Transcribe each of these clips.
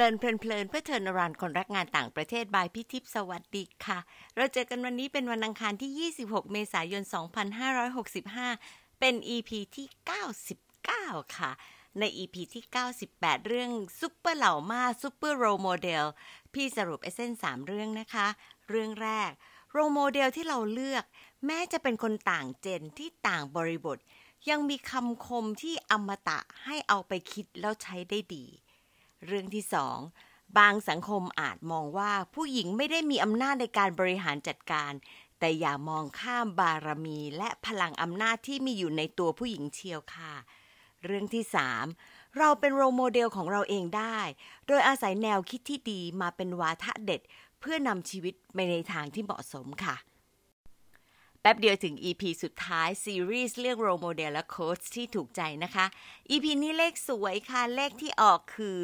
Learn เพลินๆเพื่อเทินรันคนรักงานต่างประเทศ by พี่ทิพสวัสดีค่ะ เราเจอกันวันนี้เป็นวันอังคารที่ 26 เมษายน 2565 เป็น EP ที่ 99 ค่ะ ใน EP ที่ 98 เรื่องซุปเปอร์เล่ามาซุปเปอร์ role model พี่สรุป essence 3เรื่องนะคะ เรื่องแรก role model ที่เราเลือก แม้จะเป็นคนต่าง gen ที่ต่างบริบท ยังมีคำคมที่อมตะให้เอาไปคิดแล้วใช้ได้ดี เรื่องที่สองบางสังคมอาจมองว่าผู้หญิงไม่ได้มีอำนาจในการบริหารจัดการ แต่อย่ามองข้ามบารมีและพลังอำนาจที่มีอยู่ในตัวผู้หญิงเชียวค่ะ เรื่องที่สามเราเป็นโรโมเดลของเราเองได้ โดยอาศัยแนวคิดที่ดีมาเป็นวาทะเด็ด เพื่อนำชีวิตไปในทางที่เหมาะสมค่ะ แป๊บเดียวถึง EP สุดท้ายซีรีส์เรื่องโรโมเดลและโค้ชที่ถูกใจนะคะ EP นี้เลขสวยค่ะ เลขที่ออกคือ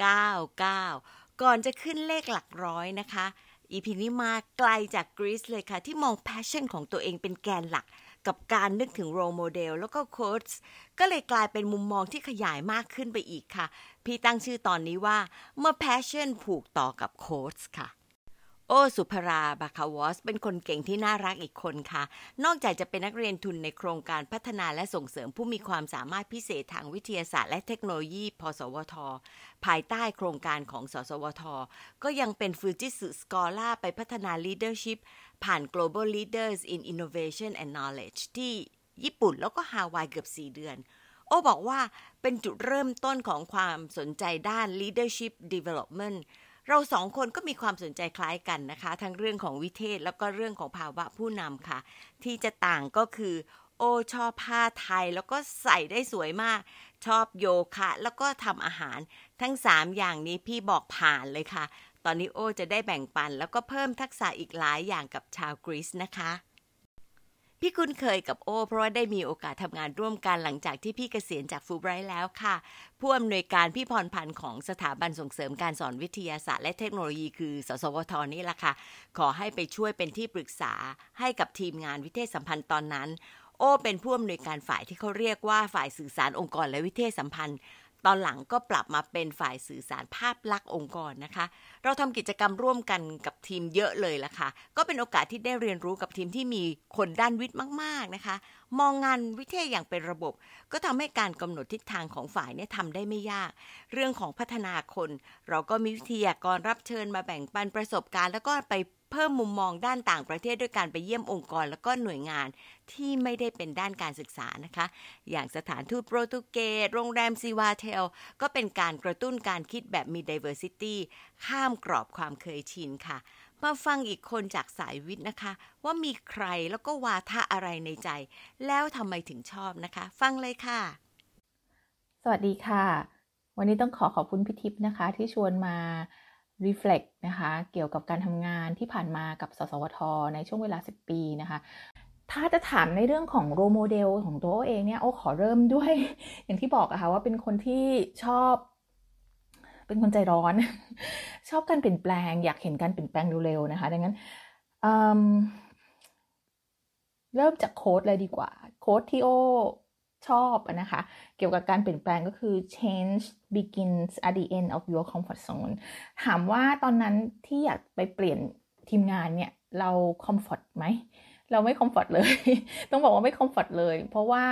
99 ก่อนจะขึ้นเลขหลักร้อยนะคะ EP นี้มาไกลจากกรีซเลยค่ะ ที่มอง passion ของตัวเองเป็นแกนหลัก กับการนึกถึง role model แล้วก็ quote ก็เลยกลายเป็นมุมมองที่ขยายมากขึ้นไปอีกค่ะ พี่ตั้งชื่อตอนนี้ว่าเมื่อ passion ผูกต่อกับ quote ค่ะ โอสุภราบาคาวอส เป็นคนเก่งที่น่ารักอีกคนค่ะ นอกจากจะเป็นนักเรียนทุนในโครงการพัฒนาและส่งเสริมผู้มีความสามารถพิเศษทางวิทยาศาสตร์และเทคโนโลยี พสวท ภายใต้โครงการของสสวท ก็ยังเป็นฟูจิสึสกอล่าไปพัฒนา leadership ผ่าน Global Leaders in Innovation and Knowledge ที่ญี่ปุ่นแล้วก็ฮาวายเกือบ 4 เดือน โอบอกว่าเป็นจุดเริ่มต้นของความสนใจด้าน leadership development เราสองคนก็มีความสนใจคล้ายกันนะคะ ทั้งเรื่องของวิเทศแล้วก็เรื่องของภาวะผู้นำค่ะ ที่จะต่างก็คือ โอชอบผ้าไทยแล้วก็ใส่ได้สวยมาก ชอบโยคะ แล้วก็ทำอาหาร ทั้ง 3 อย่างนี้พี่บอกผ่านเลยค่ะ ตอนนี้โอจะได้แบ่งปัน แล้วก็เพิ่มทักษะอีกหลายอย่างกับชาวกรีซนะคะ พี่คุ้นเคยกับโอ เพราะว่าได้มีโอกาสทำงานร่วมกันหลังจากที่พี่เกษียณจากฟูไบรท์แล้วค่ะ ผู้อำนวยการพี่พรพันธ์ของสถาบันส่งเสริมการสอนวิทยาศาสตร์และเทคโนโลยีคือ สสวทนี่แหละค่ะ ขอให้ไปช่วยเป็นที่ปรึกษาให้กับทีมงานวิเทศสัมพันธ์ตอนนั้น โอ เป็นผู้อำนวยการฝ่ายที่เขาเรียกว่าฝ่ายสื่อสารองค์กรและวิเทศสัมพันธ์ ตอนหลังก็ปรับมาเป็นฝ่ายสื่อสารภาพลักษณ์องค์กรนะคะ เราทำกิจกรรมร่วมกันกับทีมเยอะเลยละค่ะ ก็เป็นโอกาสที่ได้เรียนรู้กับทีมที่มีคนด้านวิทย์มาก ๆนะคะ มองงานวิเทศอย่างเป็นระบบ ก็ทำให้การกำหนดทิศทางของฝ่ายเนี่ยทำได้ไม่ยาก เรื่องของพัฒนาคน เราก็มีวิทยากรรับเชิญมาแบ่งปันประสบการณ์ แล้วก็ไป เพิ่มมุมมองด้านต่างประเทศด้วยการไปเยี่ยมองค์กร แล้วก็หน่วยงานที่ไม่ได้เป็นด้านการศึกษานะคะ อย่างสถานทูตโปรตุเกสโรงแรมซีวาเทล ก็เป็นการกระตุ้นการคิดแบบมี diversity ข้ามกรอบความเคยชินค่ะมาฟังอีกคนจากสายวิทย์นะคะ ว่ามีใครแล้วก็วาทะอะไรในใจ แล้วทำไมถึงชอบนะคะ ฟังเลยค่ะ สวัสดีค่ะ วันนี้ต้องขอขอบคุณพี่ทิพย์นะคะ ที่ชวนมา reflect นะคะ เกี่ยวกับการทำงานที่ผ่านมากับสสวท ในช่วงเวลา 10 ปีนะคะ ถ้าจะถามในเรื่องของโรโมเดลของตัวเองเนี่ยโอ้ขอเริ่มด้วย อย่างที่บอกอะค่ะว่าเป็นคนที่ชอบ เป็นคนใจร้อน ชอบการเปลี่ยนแปลง อยากเห็นการเปลี่ยนแปลงเร็วๆนะคะ ดังนั้นเริ่มจากโค้ดเลยดีกว่า โค้ดที่โอ ชอบนะคะ เกี่ยวกับการเปลี่ยนแปลงก็คือ change begins at the end of your comfort zone ถามว่าตอนนั้นที่อยากไปเปลี่ยนทีมงานเนี่ย เรา comfort ไหม เราไม่ comfort เลย ต้องบอกว่าไม่ comfort เลย เพราะว่า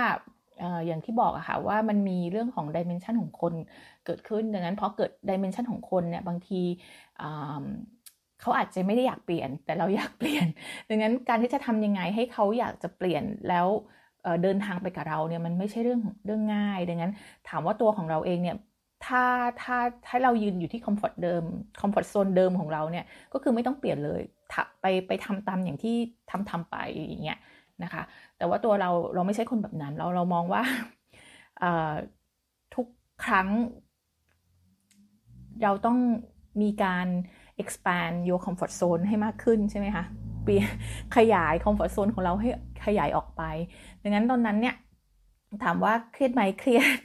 อย่างที่บอกอะค่ะว่ามันมีเรื่องของดิเมนชันของคนเกิดขึ้นดังนั้นพอเกิดดิเมนชันของคนเนี่ยบางทีเขาอาจจะไม่ได้อยากเปลี่ยนแต่เราอยากเปลี่ยน ดังนั้นการที่จะทำยังไงให้เขาอยากจะเปลี่ยนแล้ว เดินทางไปกับเราเนี่ยมันไม่ใช่เรื่องเรื่องง่าย ดังนั้น ถามว่าตัวของเราเองเนี่ยถ้าถ้าถ้าเรายืนอยู่ที่ comfort เดิม comfort zone เดิมของเราเนี่ยก็คือไม่ต้องเปลี่ยนเลยไปไปทำตามอย่างที่ทำทำไปอย่างเงี้ยนะคะ แต่ว่าตัวเราเราไม่ใช่คนแบบนั้น เราเรามองว่าทุกครั้ง เราต้องมีการ expand your comfort zone ให้มากขึ้นใช่ไหมคะ ขยายคอมฟอร์ทโซนของเราให้ขยายออกไป ดังนั้นตอนนั้นเนี่ยถามว่าเครียดไหมเครียด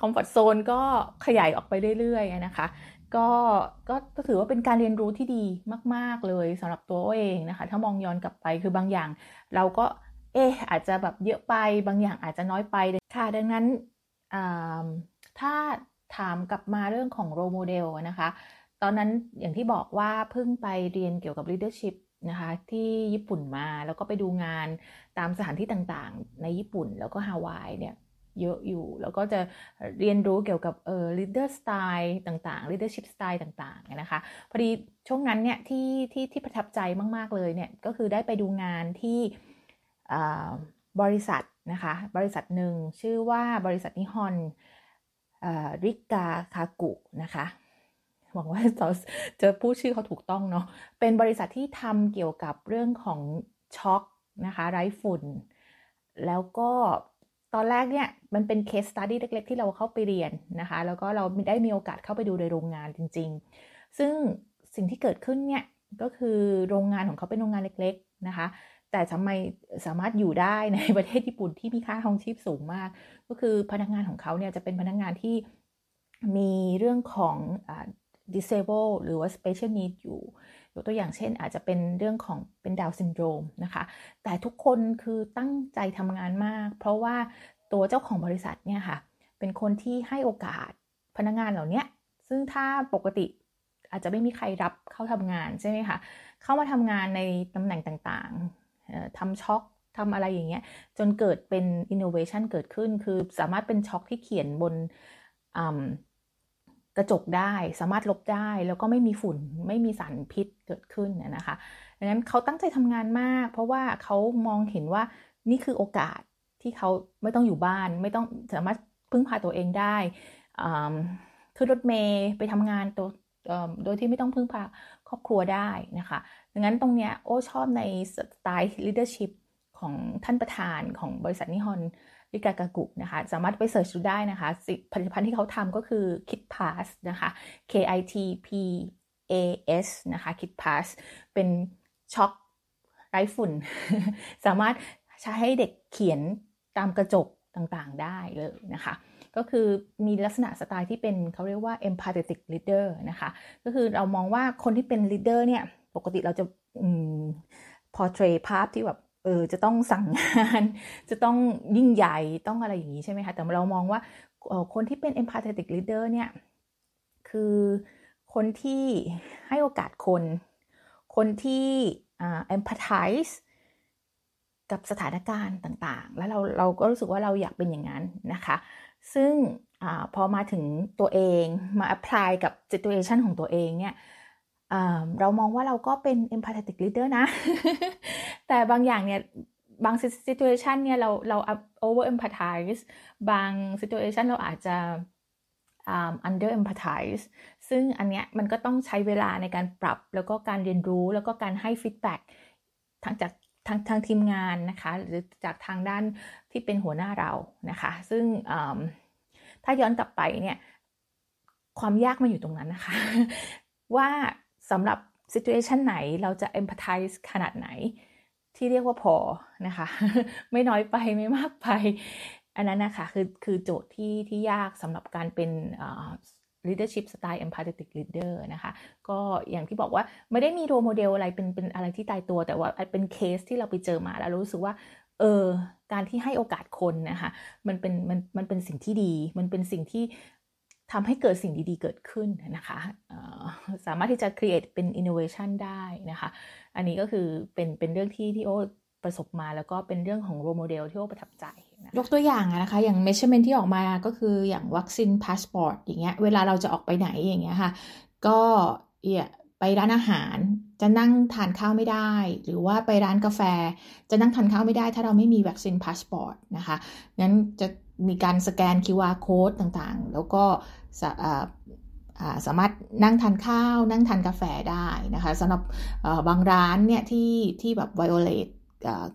คอมฟอร์ทโซนก็ขยายออกไปเรื่อยๆนะคะก็ก็ถือว่าเป็นการเรียนรู้ที่ดีมาก ๆ เลยสำหรับตัวเองนะคะ ถ้ามองย้อนกลับไปคือบางอย่าง เราก็เอออาจจะแบบเยอะไปบางอย่างอาจจะน้อยไปค่ะ ดังนั้นถ้าถามกลับมาเรื่องของโรโมเดลนะคะ ตอนนั้นอย่างที่บอกว่าเพิ่งไปเรียนเกี่ยวกับ leadership นะคะที่ญี่ปุ่นมาแล้วก็ไปดูงานตามสถานที่ต่างๆ ในญี่ปุ่นแล้วก็ฮาวายเนี่ยเยอะอยู่ แล้วก็จะเรียนรู้เกี่ยวกับเอ่อ leader style ต่างๆ leadership style ต่างๆนะคะพอดีช่วงนั้นเนี่ยที่ที่ที่ประทับใจมากๆเลยเนี่ยก็คือได้ไปดูงานที่บริษัทนะคะบริษัทหนึ่งชื่อว่าบริษัทนิฮอนริกาคากุนะคะ หวังว่าจะจะพูดชื่อเขาถูกต้องเนาะเป็นบริษัทที่ทำเกี่ยวกับเรื่องของชอล์กนะคะไร้ฝุ่น แล้วก็ตอนแรกเนี่ยมันเป็น case study เล็กๆ ที่เราเข้าไปเรียนนะคะ แล้วก็เราได้มีโอกาสเข้าไปดูในโรงงานจริง ๆ ซึ่งสิ่งที่เกิดขึ้นเนี่ยก็คือโรงงานของเขาเป็นโรงงานเล็ก ๆนะคะ แต่ทำไมสามารถอยู่ได้ในประเทศญี่ปุ่นที่มีค่าครองชีพสูงมาก ก็คือพนักงานของเขาเนี่ยจะเป็นพนักงานที่มีเรื่องของ disable หรือว่า special need อยู่ยกตัวอย่างเช่น อาจจะเป็นเรื่องของเป็นดาวซินโดรมนะคะ แต่ทุกคนคือตั้งใจทำงานมาก เพราะว่าตัวเจ้าของบริษัทเนี่ยค่ะ เป็นคนที่ให้โอกาสพนักงานเหล่านี้ซึ่งถ้าปกติอาจจะไม่มีใครรับเข้าทำงานใช่ไหมคะ เข้ามาทำงานในตำแหน่งต่างๆทำช็อคทำอะไรอย่างเงี้ย จนเกิดเป็น innovation เกิดขึ้น คือสามารถเป็นช็อคที่เขียนบน กระจกได้สามารถลบได้แล้วก็ไม่มีฝุ่นไม่มีสารพิษเกิดขึ้นนะคะดังนั้นเขาตั้งใจทำงานมาก เพราะว่าเขามองเห็นว่านี่คือโอกาสที่เขาไม่ต้องอยู่บ้าน ไม่ต้องสามารถพึ่งพาตัวเองได้ขึ้นรถเมย์ไปทำงานตัวโดยที่ไม่ต้องพึ่งพาครอบครัวได้นะคะดังนั้นตรงเนี้ยโอ้ชอบในสไตล์ leadership ของท่านประธานของบริษัทนิฮอน ริกากากุนะคะ สามารถไปเสิร์ชดูได้นะคะผลิตภัณฑ์ที่เขาทำก็คือ Kit Pass นะคะ K I T P A S นะคะ Kit Pass เป็นช็อคไร้ฝุ่น สามารถใช้ให้เด็กเขียนตามกระจกต่างๆได้เลยนะคะ ก็คือมีลักษณะสไตล์ที่เป็นเขาเรียกว่า empathetic leader นะคะ ก็คือเรามองว่าคนที่เป็น leader เนี่ย ปกติเราจะ portray ภาพที่แบบ เออจะต้องสั่งงาน จะต้องยิ่งใหญ่ต้องอะไรอย่างนี้ใช่ไหมคะแต่เรามองว่าคนที่เป็น empathetic leader เนี่ยคือคนที่ให้โอกาสคน คนที่ empathize กับสถานการณ์ต่างๆ แล้วเราเราก็รู้สึกว่าเราอยากเป็นอย่างนั้นนะคะ ซึ่งอพอมาถึงตัวเองมา apply กับ situation ของตัวเองเนี่ย เรามองว่าเราก็เป็น empathetic leader นะ แต่บางอย่างเนี่ย บาง situation เนี่ยเราเรา over empathize บาง situation เราอาจจะ under empathize ซึ่งอันเนี้ยมันก็ต้องใช้เวลาในการปรับแล้วก็การเรียนรู้แล้วก็การให้ feedback ทั้งจากทางทางทีมงานนะคะ หรือจากทางด้านที่เป็นหัวหน้าเรานะคะ ซึ่งถ้าย้อนกลับไปเนี่ยความยากมันอยู่ตรงนั้นนะคะ ว่า สำหรับ situation ไหนเราจะ empathize ขนาดไหน ที่เรียกว่าพอนะคะ ไม่น้อยไปไม่มากไป อันนั้นนะคะคือคือโจทย์ที่ที่ยากสำหรับการเป็น leadership style empathetic leader นะคะ ก็อย่างที่บอกว่าไม่ได้มีโรโมเดลอะไรเป็นเป็นอะไรที่ตายตัว แต่ว่าเป็นเคสที่เราไปเจอมาแล้วรู้สึกว่า เออ การที่ให้โอกาสคนนะคะ มันเป็นมันมันเป็นสิ่งที่ดี มันเป็นสิ่งที่ ทำให้เกิดสิ่งดีๆเกิดขึ้นนะคะสามารถที่จะ create เป็น innovation ได้นะคะ อันนี้ก็คือเป็นเป็นเรื่องที่ที่โอประสบมาแล้วก็เป็นเรื่องของ role model ที่โอประทับใจนะยกตัวอย่างนะคะ อย่าง measurement ที่ออกมาก็คืออย่าง vaccine passport อย่างเงี้ยเวลาเราจะออกไปไหนอย่างเงี้ยค่ะ ก็เอียไปร้านอาหารจะนั่งทานข้าวไม่ได้ หรือว่าไปร้านกาแฟ จะนั่งทานข้าวไม่ได้ ถ้าเราไม่มี vaccine passport นะคะงั้นจะ มีการสแกน QR code ต่างๆ แล้วก็สสามารถนั่งทานข้าว นั่งทานกาแฟได้นะคะสำหรับบางร้านเนี่ยที่ที่แบบ violate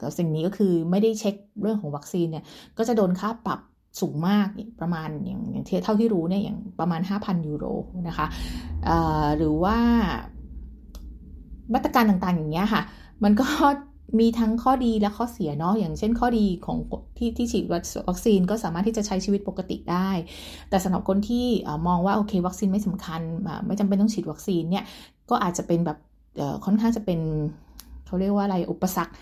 กับสิ่งนี้ก็คือไม่ได้เช็คเรื่องของวัคซีนเนี่ยก็จะโดนค่าปรับสูงมากประมาณอย่างอย่างเท่าที่รู้เนี่ยอย่างประมาณ 5,000 ยูโรนะคะหรือว่ามาตรการต่างๆอย่างเงี้ยค่ะ มันก็ มีทั้งข้อดีและข้อเสียเนาะอย่างเช่นข้อดีของที่ที่ฉีดวัคซีนก็สามารถที่จะใช้ชีวิตปกติได้ แต่สำหรับคนที่มองว่าโอเควัคซีนไม่สำคัญ ไม่จำเป็นต้องฉีดวัคซีนเนี่ยก็อาจจะเป็นแบบค่อนข้างจะเป็นเขาเรียกว่าอะไรอุปสรรค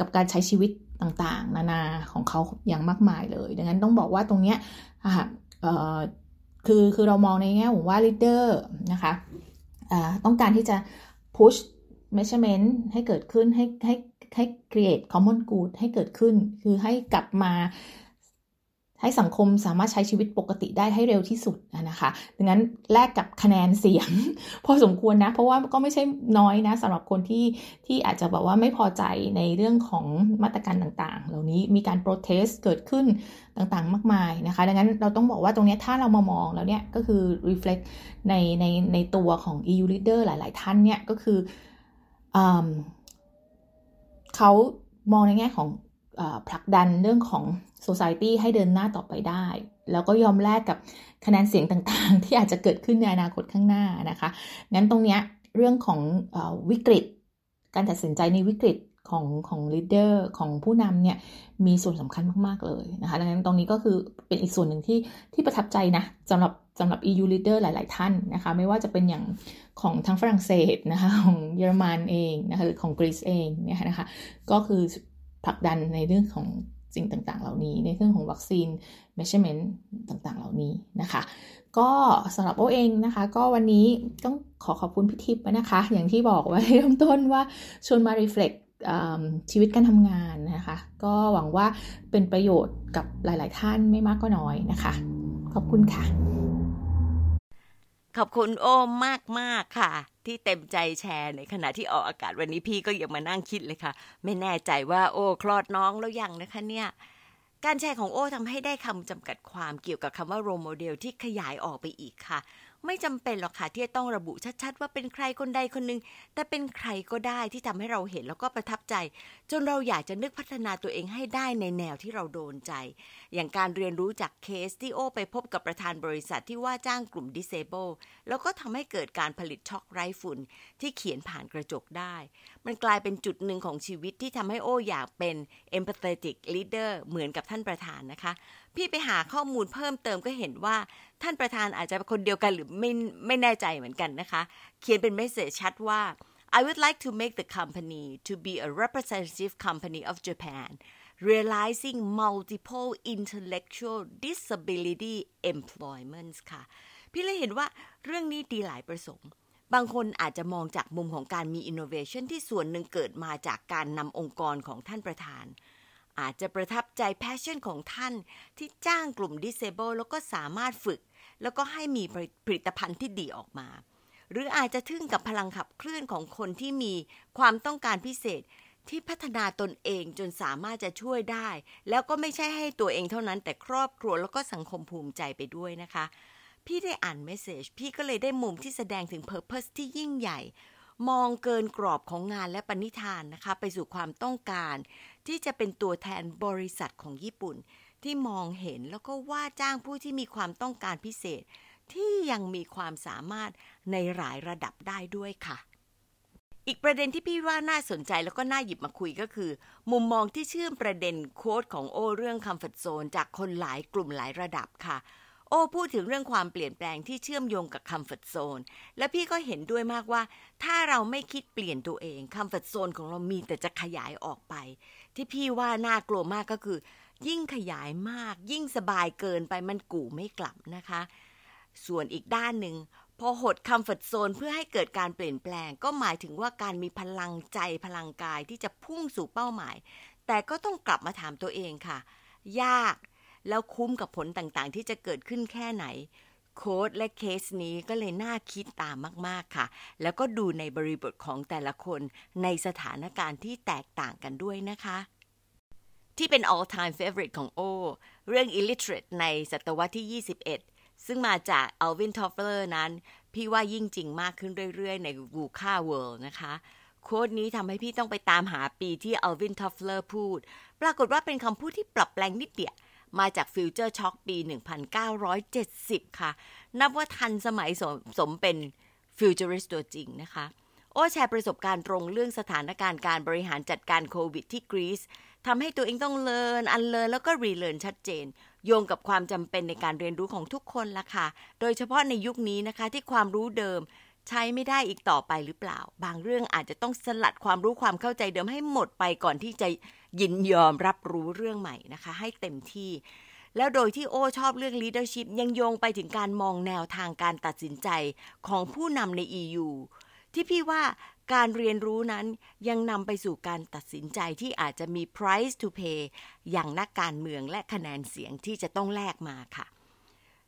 กับการใช้ชีวิตต่างๆ นานาของเขาอย่างมากมายเลย ดังนั้นต้องบอกว่าตรงเนี้ยคือคือเรามองในแง่ของว่า leader นะคะต้องการที่จะ push measurement ให้เกิดขึ้นให้ให้ ให้ create common good ให้เกิดขึ้น คือให้กลับมาให้สังคมสามารถใช้ชีวิตปกติได้ให้เร็วที่สุดนะคะดังนั้นแลกกับคะแนนเสียง พอสมควรนะ เพราะว่าก็ไม่ใช่น้อยนะสำหรับคนที่ที่อาจจะบอกว่าไม่พอใจในเรื่องของมาตรการต่างๆ เหล่านี้มีการโปรเทสเกิดขึ้นต่างๆ มากมายนะคะ ดังนั้นเราต้องบอกว่าตรงนี้ถ้าเรามามองแล้วเนี่ยก็คือ reflect ในในในตัวของ EU leader หลาย ๆ ท่านเนี่ยก็คืออ เขามองในแง่ของผลักดันเรื่องของ society ให้เดินหน้าต่อไปได้ แล้วก็ยอมแลกกับคะแนนเสียงต่างๆ ที่อาจจะเกิดขึ้นในอนาคตข้างหน้านะคะ งั้นตรงเนี้ยเรื่องของอวิกฤต การตัดสินใจในวิกฤตของของลีดเดอร์ของผู้นำเนี่ยมีส่วนสำคัญมาก ๆ เลยนะคะดังนั้นตรงนี้ก็คือเป็นอีกส่วนหนึ่งที่ที่ประทับใจนะสำหรับ สำหรับ EU leader หลาย ๆ ท่านนะคะ ไม่ว่าจะเป็นอย่างของทางฝรั่งเศสนะคะของเยอรมันเองนะคะหรือของกรีซเองเนี่ยนะคะ ก็คือผลักดันในเรื่องของสิ่งต่าง ๆ เหล่านี้ ในเรื่องของวัคซีน measurement ต่าง ๆ เหล่านี้นะคะ ก็สำหรับโอเองนะคะ ก็วันนี้ต้องขอขอบคุณพี่ทิพย์นะคะ อย่างที่บอกไว้เริ่มต้นว่าชวนมา reflect ชีวิตการทำงานนะคะ ก็หวังว่าเป็นประโยชน์กับหลาย ๆ ท่านไม่มากก็น้อยนะคะ ขอบคุณค่ะ ขอบคุณโอ้มากมากค่ะ ที่เต็มใจแชร์ในขณะที่ออกอากาศวันนี้พี่ก็ยังมานั่งคิดเลยค่ะ ไม่แน่ใจว่าโอ้คลอดน้องแล้วยังนะคะเนี่ยการแชร์ของโอ้ทำให้ได้คำจำกัดความเกี่ยวกับคำว่าโรโมเดลที่ขยายออกไปอีกค่ะ ไม่จำเป็นหรอกค่ะที่จะต้องระบุชัดๆ ว่าเป็นใครคนใดคนหนึ่งแต่เป็นใครก็ได้ที่ทำให้เราเห็นแล้วก็ประทับใจ จนเราอยากจะนึกพัฒนาตัวเองให้ได้ในแนวที่เราโดนใจ อย่างการเรียนรู้จากเคสที่โอไปพบกับประธานบริษัทที่ว่าจ้างกลุ่ม disable แล้วก็ทำให้เกิดการผลิตชอล์กไร้ฝุ่นที่เขียนผ่านกระจกได้ มันกลายเป็นจุดหนึ่งของชีวิตที่ทำให้โออยากเป็น empathetic leader เหมือนกับท่านประธานนะคะ พี่ไปหาข้อมูลเพิ่มเติมก็เห็นว่า ท่านประธานอาจจะเป็นคนเดียวกันหรือไม่ไม่แน่ใจเหมือนกันนะคะ เขียนเป็น message ชัดว่า I would like to make the company to be a representative company of Japan realizing multiple intellectual disability employments ค่ะ พี่เลยเห็นว่าเรื่องนี้ดีหลายประสงค์บางคนอาจจะมองจากมุมของการมี innovation ที่ส่วนหนึ่งเกิดมาจากการนำองค์กรของท่านประธาน อาจจะประทับใจแพชชั่นของท่านที่จ้างกลุ่ม Disable แล้วก็สามารถฝึก แล้วก็ให้มีผลิตภัณฑ์ที่ดีออกมา หรืออาจจะทึ่งกับพลังขับเคลื่อนของคนที่มีความต้องการพิเศษที่พัฒนาตนเองจนสามารถจะช่วยได้ แล้วก็ไม่ใช่ให้ตัวเองเท่านั้น แต่ครอบครัวแล้วก็สังคมภูมิใจไปด้วยนะคะ พี่ได้อ่านเมสเซจพี่ก็เลยได้มุมที่แสดงถึงเพอร์เพสที่ยิ่งใหญ่ มองเกินกรอบของงานและปณิธานนะคะ ไปสู่ความต้องการ ที่จะเป็นตัวแทนบริษัทของญี่ปุ่น ที่มองเห็นแล้วก็ว่าจ้างผู้ที่มีความต้องการพิเศษ ที่ยังมีความสามารถในหลายระดับได้ด้วยค่ะ อีกประเด็นที่พี่ว่าน่าสนใจแล้วก็น่าหยิบมาคุยก็คือ มุมมองที่เชื่อมประเด็นโค้ดของโอเรื่องคำฝัดโซนจากคนหลายกลุ่มหลายระดับค่ะโอพูดถึงเรื่องความเปลี่ยนแปลงที่เชื่อมโยงกับคำฝัดโซนและพี่ก็เห็นด้วยมากว่า ถ้าเราไม่คิดเปลี่ยนตัวเองคำฝัดโซนของเรามีแต่จะขยายออกไป ที่พี่ว่าน่ากลัวมากก็คือ ยิ่งขยายมาก ยิ่งสบายเกินไปมันกู่ไม่กลับนะคะ ส่วนอีกด้านหนึ่งพอหดคำฝัดโซนเพื่อให้เกิดการเปลี่ยนแปลง ก็หมายถึงว่าการมีพลังใจพลังกายที่จะพุ่งสู่เป้าหมาย แต่ก็ต้องกลับมาถามตัวเองค่ะ ยากแล้วคุ้มกับผลต่างๆ ที่จะเกิดขึ้นแค่ไหน โค้ดและเคสนี้ก็เลยน่าคิดตามมากๆค่ะ แล้วก็ดูในบริบทของแต่ละคนในสถานการณ์ที่แตกต่างกันด้วยนะคะ ที่เป็น all time favorite ของโอ เรื่อง illiterate ในศตวรรษที่ 21 ซึ่งมาจาก Alvin Toffler นั้น พี่ว่ายิ่งจริงมากขึ้นเรื่อยๆ ใน VUCA World นะคะโค้ดนี้ทำให้พี่ต้องไปตามหาปีที่ Alvin Toffler พูด ปรากฏว่าเป็นคำพูดที่ปรับแปลงนิดเดียวมาจาก Future Shock ปี 1970 ค่ะ นับว่าทันสมัยสมสมเป็น Futurist ตัวจริงนะคะ โอ้แชร์ประสบการณ์ตรงเรื่องสถานการณ์การบริหารจัดการโควิดที่กรีซ ทำให้ตัวเองต้องเลินอันเลินแล้วก็รีเลินชัดเจน โยงกับความจำเป็นในการเรียนรู้ของทุกคนละค่ะ โดยเฉพาะในยุคนี้นะคะที่ความรู้เดิมใช้ไม่ได้อีกต่อไปหรือเปล่า บางเรื่องอาจจะต้องสลัดความรู้ความเข้าใจเดิมให้หมดไปก่อนที่จะยินยอมรับรู้เรื่องใหม่นะคะ ให้เต็มที่ แล้วโดยที่โอชอบเรื่อง leadership ยังโยงไปถึงการมองแนวทางการตัดสินใจของผู้นำใน EU ที่พี่ว่า การเรียนรู้นั้นยังนำไปสู่การตัดสินใจที่อาจจะมี price to pay อย่างนักการเมืองและคะแนนเสียงที่จะต้องแลกมาค่ะ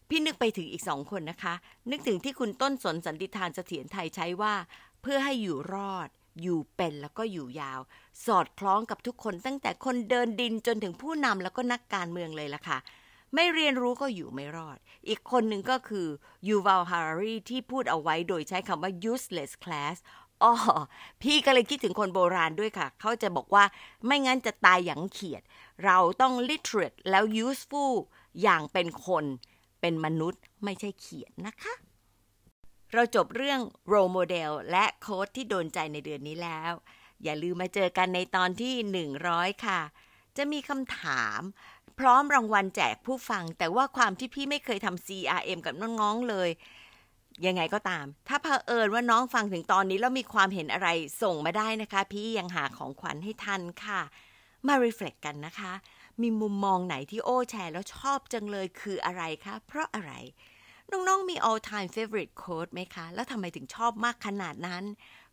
พี่นึกไปถึงอีกสองคนนะคะ นึกถึงที่คุณต้นสนสันติทานเสถียรไทยใช้ว่า เพื่อให้อยู่รอด อยู่เป็นแล้วก็อยู่ยาว สอดคล้องกับทุกคนตั้งแต่คนเดินดินจนถึงผู้นำแล้วก็นักการเมืองเลยล่ะค่ะไม่เรียนรู้ก็อยู่ไม่รอด อีกคนหนึ่งก็คือยูวัลฮารารีที่พูดเอาไว้โดยใช้คำว่า useless class อ๋อพี่ก็เลยคิดถึงคนโบราณด้วยค่ะ เขาจะบอกว่าไม่งั้นจะตายอย่างเขียด เราต้อง literate แล้ว useful อย่างเป็นคนเป็นมนุษย์ไม่ใช่เขียดนะคะ เราจบเรื่อง role model และโค้ดที่โดนใจในเดือนนี้แล้ว อย่าลืมมาเจอกันในตอนที่ 100 ค่ะ จะมีคำถาม พร้อมรางวัลแจกผู้ฟัง แต่ว่าความที่พี่ไม่เคยทำ CRM กับน้องๆเลย ยังไงก็ตาม ถ้าเผอิญว่าน้องฟังถึงตอนนี้แล้วมีความเห็นอะไรส่งมาได้นะคะ พี่ยังหาของขวัญให้ทันค่ะ มา reflect กันนะคะ มีมุมมองไหนที่โอ้แชร์แล้วชอบจังเลยคืออะไรคะ เพราะอะไร น้องๆ มี all time favorite quote ไหมคะ แล้วทำไมถึงชอบมากขนาดนั้น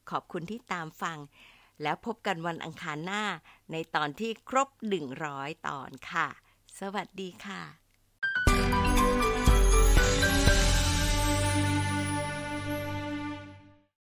ขอบคุณที่ตามฟัง แล้วพบกันวันอังคารหน้า ในตอนที่ครบ 100 ตอนค่ะ สวัสดีค่ะ